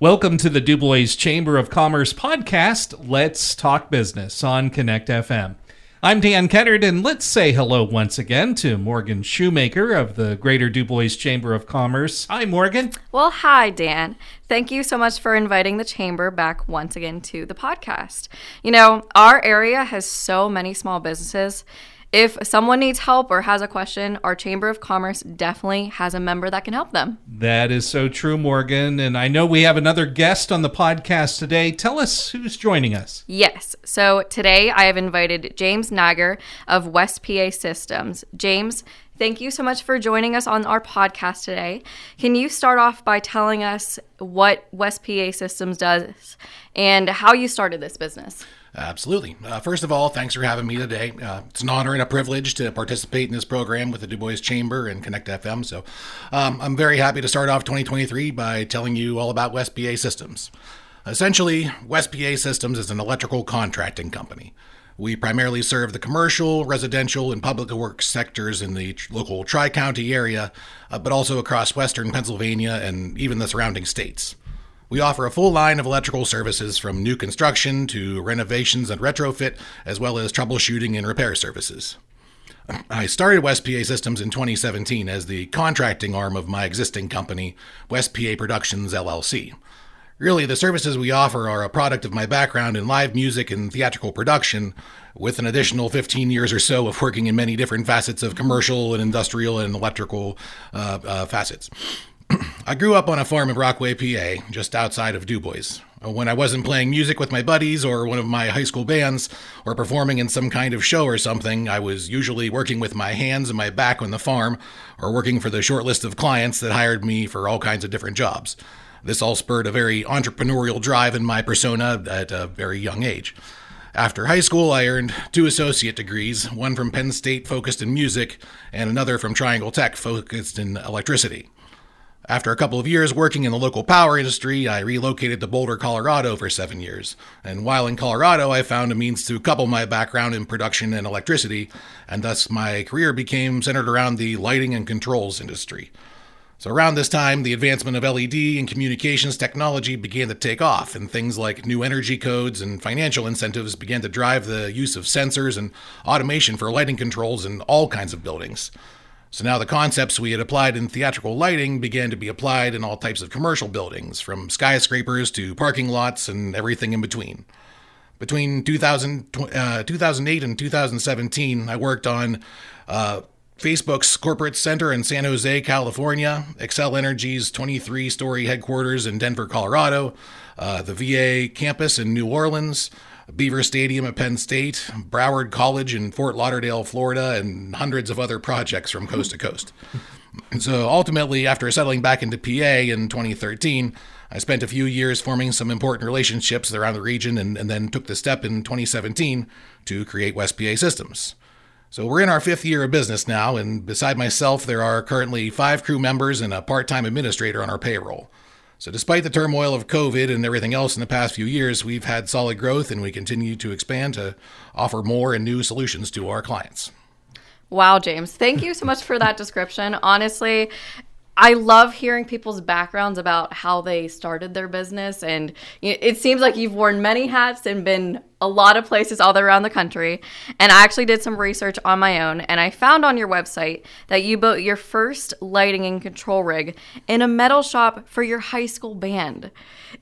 Welcome to the Dubois Chamber of Commerce podcast, Let's Talk Business on Connect FM. I'm Dan Kennard, and let's say hello once again to Morgan Shoemaker of the Greater Dubois Chamber of Commerce. Hi, Morgan. Well, hi, Dan. Thank you so much for inviting the Chamber back once again to the podcast. You know, our area has so many small businesses. If someone needs help or has a question, our Chamber of Commerce definitely has a member that can help them. That is so true, Morgan. And I know we have another guest on the podcast today. Tell us who's joining us. Yes. So today I have invited James Nager of West PA Systems. James, thank you so much for joining us on our podcast today. Can you start off by telling us what West PA Systems does and how you started this business? Absolutely. Uh, first of all, thanks for having me today. Uh, it's an honor and a privilege to participate in this program with the Du Bois Chamber and Connect FM. So um, I'm very happy to start off 2023 by telling you all about West PA Systems. Essentially, West PA Systems is an electrical contracting company. We primarily serve the commercial, residential, and public works sectors in the local Tri County area, uh, but also across western Pennsylvania and even the surrounding states. We offer a full line of electrical services from new construction to renovations and retrofit, as well as troubleshooting and repair services. I started West PA Systems in 2017 as the contracting arm of my existing company, West PA Productions LLC. Really, the services we offer are a product of my background in live music and theatrical production, with an additional 15 years or so of working in many different facets of commercial and industrial and electrical uh, uh, facets. I grew up on a farm in Brockway, PA, just outside of Dubois. When I wasn't playing music with my buddies or one of my high school bands or performing in some kind of show or something, I was usually working with my hands and my back on the farm or working for the short list of clients that hired me for all kinds of different jobs. This all spurred a very entrepreneurial drive in my persona at a very young age. After high school, I earned two associate degrees, one from Penn State focused in music, and another from Triangle Tech focused in electricity. After a couple of years working in the local power industry, I relocated to Boulder, Colorado for seven years. And while in Colorado, I found a means to couple my background in production and electricity, and thus my career became centered around the lighting and controls industry. So, around this time, the advancement of LED and communications technology began to take off, and things like new energy codes and financial incentives began to drive the use of sensors and automation for lighting controls in all kinds of buildings. So now the concepts we had applied in theatrical lighting began to be applied in all types of commercial buildings, from skyscrapers to parking lots and everything in between. Between 2000, uh, 2008 and 2017, I worked on uh, Facebook's corporate center in San Jose, California, Xcel Energy's 23 story headquarters in Denver, Colorado, uh, the VA campus in New Orleans, Beaver Stadium at Penn State, Broward College in Fort Lauderdale, Florida, and hundreds of other projects from coast to coast. So ultimately, after settling back into PA in 2013, I spent a few years forming some important relationships around the region and, and then took the step in 2017 to create West PA Systems. So we're in our fifth year of business now, and beside myself, there are currently five crew members and a part time administrator on our payroll. So, despite the turmoil of COVID and everything else in the past few years, we've had solid growth and we continue to expand to offer more and new solutions to our clients. Wow, James. Thank you so much for that description. Honestly, I love hearing people's backgrounds about how they started their business. And it seems like you've worn many hats and been a lot of places all around the country. And I actually did some research on my own, and I found on your website that you built your first lighting and control rig in a metal shop for your high school band.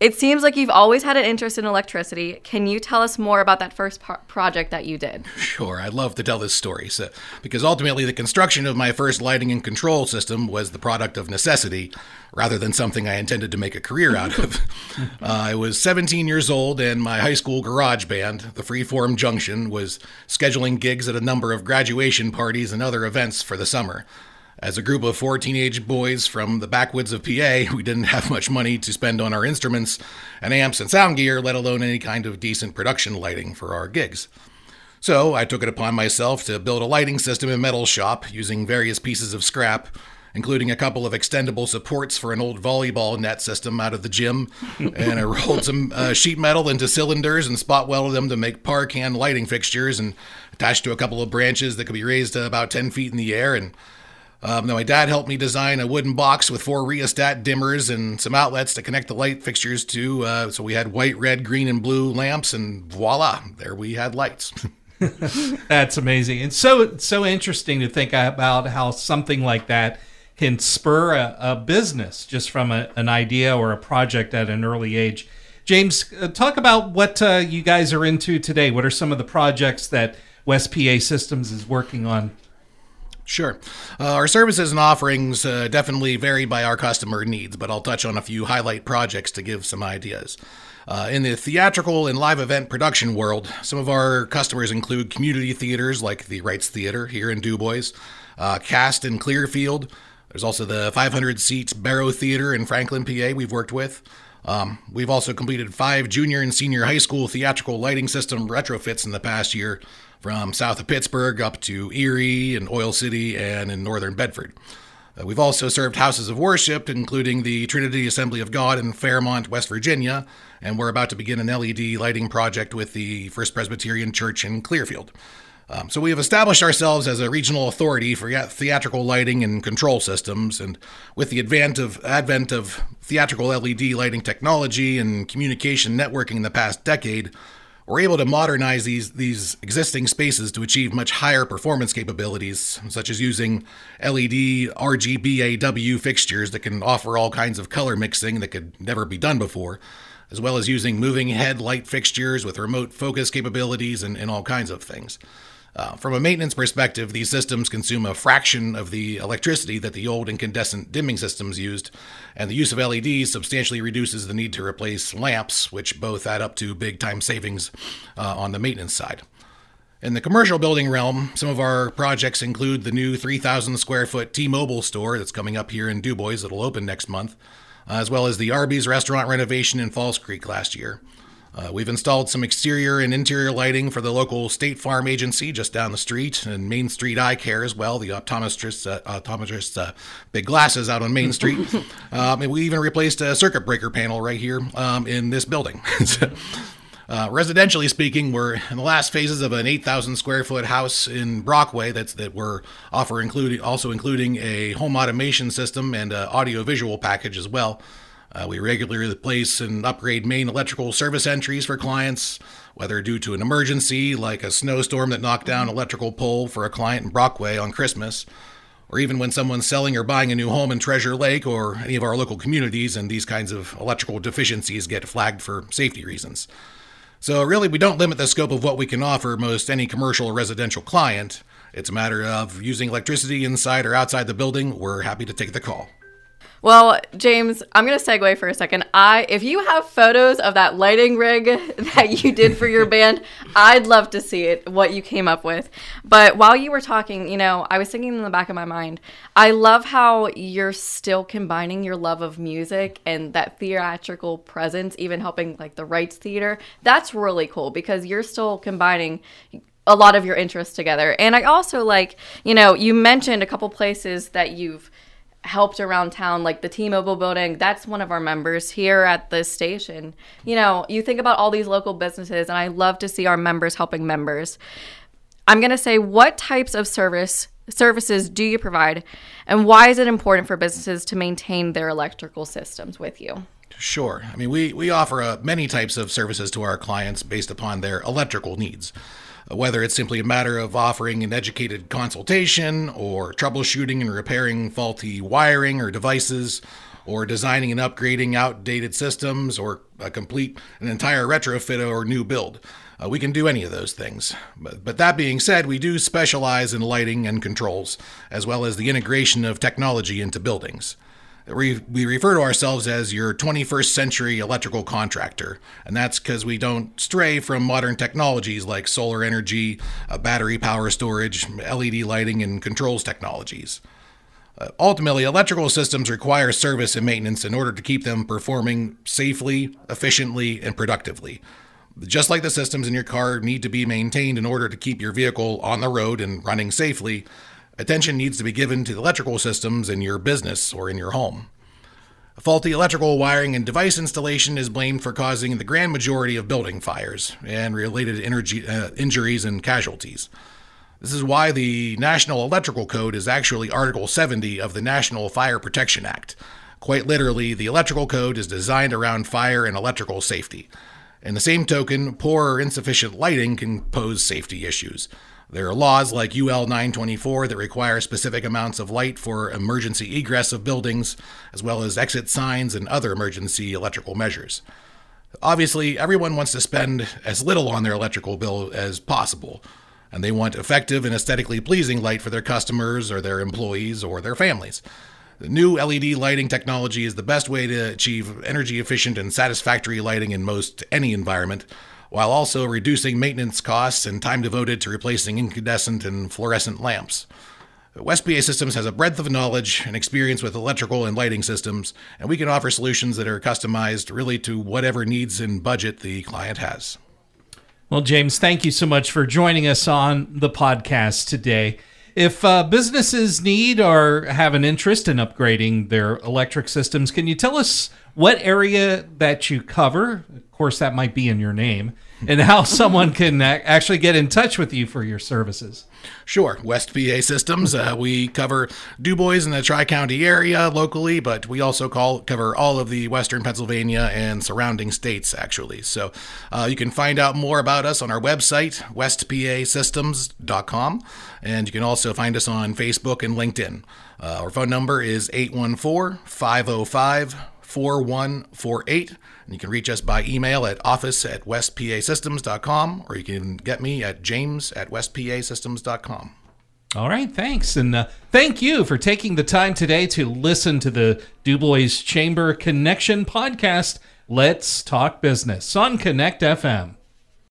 It seems like you've always had an interest in electricity. Can you tell us more about that first pro- project that you did? Sure, I'd love to tell this story. So, because ultimately, the construction of my first lighting and control system was the product of necessity rather than something I intended to make a career out of. uh, I was 17 years old, and my high school garage band, the Freeform Junction, was scheduling gigs at a number of graduation parties and other events for the summer. As a group of four teenage boys from the backwoods of PA, we didn't have much money to spend on our instruments and amps and sound gear, let alone any kind of decent production lighting for our gigs. So I took it upon myself to build a lighting system in metal shop using various pieces of scrap, including a couple of extendable supports for an old volleyball net system out of the gym, and I rolled some uh, sheet metal into cylinders and spot welded them to make par can lighting fixtures and attached to a couple of branches that could be raised to about 10 feet in the air and Um, now, my dad helped me design a wooden box with four rheostat dimmers and some outlets to connect the light fixtures to. Uh, so we had white, red, green, and blue lamps, and voila, there we had lights. That's amazing. and so so interesting to think about how something like that can spur a, a business just from a, an idea or a project at an early age. James, uh, talk about what uh, you guys are into today. What are some of the projects that West PA Systems is working on? Sure. Uh, our services and offerings uh, definitely vary by our customer needs, but I'll touch on a few highlight projects to give some ideas. Uh, in the theatrical and live event production world, some of our customers include community theaters like the Reitz Theater here in DuBois, uh, Cast in Clearfield. There's also the 500 seats Barrow Theater in Franklin, PA, we've worked with. Um, we've also completed five junior and senior high school theatrical lighting system retrofits in the past year, from south of Pittsburgh up to Erie and Oil City and in northern Bedford. Uh, we've also served houses of worship, including the Trinity Assembly of God in Fairmont, West Virginia, and we're about to begin an LED lighting project with the First Presbyterian Church in Clearfield. Um, so we have established ourselves as a regional authority for theatrical lighting and control systems, and with the advent of advent of theatrical LED lighting technology and communication networking in the past decade, we're able to modernize these these existing spaces to achieve much higher performance capabilities, such as using LED RGBAW fixtures that can offer all kinds of color mixing that could never be done before, as well as using moving head light fixtures with remote focus capabilities and, and all kinds of things. Uh, from a maintenance perspective, these systems consume a fraction of the electricity that the old incandescent dimming systems used, and the use of LEDs substantially reduces the need to replace lamps, which both add up to big time savings uh, on the maintenance side. In the commercial building realm, some of our projects include the new 3,000 square foot T Mobile store that's coming up here in DuBois that'll open next month, as well as the Arby's restaurant renovation in Falls Creek last year. Uh, we've installed some exterior and interior lighting for the local State Farm agency just down the street, and Main Street Eye Care as well. The optometrist's uh, optometrist's uh, big glasses out on Main Street. um, and we even replaced a circuit breaker panel right here um, in this building. Uh, residentially speaking, we're in the last phases of an 8,000 square foot house in Brockway that's that we're offer including also including a home automation system and an audio visual package as well. Uh, we regularly replace and upgrade main electrical service entries for clients, whether due to an emergency like a snowstorm that knocked down electrical pole for a client in Brockway on Christmas, or even when someone's selling or buying a new home in Treasure Lake or any of our local communities and these kinds of electrical deficiencies get flagged for safety reasons. So, really, we don't limit the scope of what we can offer most any commercial or residential client. It's a matter of using electricity inside or outside the building. We're happy to take the call. Well, James, I'm going to segue for a second. I if you have photos of that lighting rig that you did for your band, I'd love to see it what you came up with. But while you were talking, you know, I was thinking in the back of my mind, I love how you're still combining your love of music and that theatrical presence even helping like the Reitz Theater. That's really cool because you're still combining a lot of your interests together. And I also like, you know, you mentioned a couple places that you've helped around town, like the T Mobile building. That's one of our members here at the station. You know, you think about all these local businesses, and I love to see our members helping members. I'm going to say, what types of service services do you provide, and why is it important for businesses to maintain their electrical systems with you? Sure. I mean, we, we offer uh, many types of services to our clients based upon their electrical needs whether it's simply a matter of offering an educated consultation or troubleshooting and repairing faulty wiring or devices or designing and upgrading outdated systems or a complete an entire retrofit or new build. Uh, we can do any of those things. But, but that being said, we do specialize in lighting and controls, as well as the integration of technology into buildings. We, refer to ourselves as your 21st century electrical contractor, and that's because we don't stray from modern technologies like solar energy, uh, battery power storage, LED lighting, and controls technologies. Uh, ultimately, electrical systems require service and maintenance in order to keep them performing safely, efficiently, and productively. Just like the systems in your car need to be maintained in order to keep your vehicle on the road and running safely, Attention needs to be given to the electrical systems in your business or in your home. Faulty electrical wiring and device installation is blamed for causing the grand majority of building fires and related energy, uh, injuries and casualties. This is why the National Electrical Code is actually Article 70 of the National Fire Protection Act. Quite literally, the electrical code is designed around fire and electrical safety. In the same token, poor or insufficient lighting can pose safety issues. There are laws like UL 924 that require specific amounts of light for emergency egress of buildings, as well as exit signs and other emergency electrical measures. Obviously, everyone wants to spend as little on their electrical bill as possible, and they want effective and aesthetically pleasing light for their customers or their employees or their families. The new LED lighting technology is the best way to achieve energy efficient and satisfactory lighting in most any environment, while also reducing maintenance costs and time devoted to replacing incandescent and fluorescent lamps. West PA Systems has a breadth of knowledge and experience with electrical and lighting systems, and we can offer solutions that are customized really to whatever needs and budget the client has. Well, James, thank you so much for joining us on the podcast today. If uh, businesses need or have an interest in upgrading their electric systems, can you tell us what area that you cover? Course, that might be in your name, and how someone can actually get in touch with you for your services. Sure. West PA Systems. Uh, we cover Dubois and the Tri County area locally, but we also call cover all of the Western Pennsylvania and surrounding states, actually. So uh, you can find out more about us on our website, westpasystems.com, and you can also find us on Facebook and LinkedIn. Uh, our phone number is 814 505 4148. And you can reach us by email at office at westpasystems.com or you can get me at james at westpasystems.com. All right, thanks. And uh, thank you for taking the time today to listen to the Dubois Chamber Connection podcast. Let's talk business on Connect FM.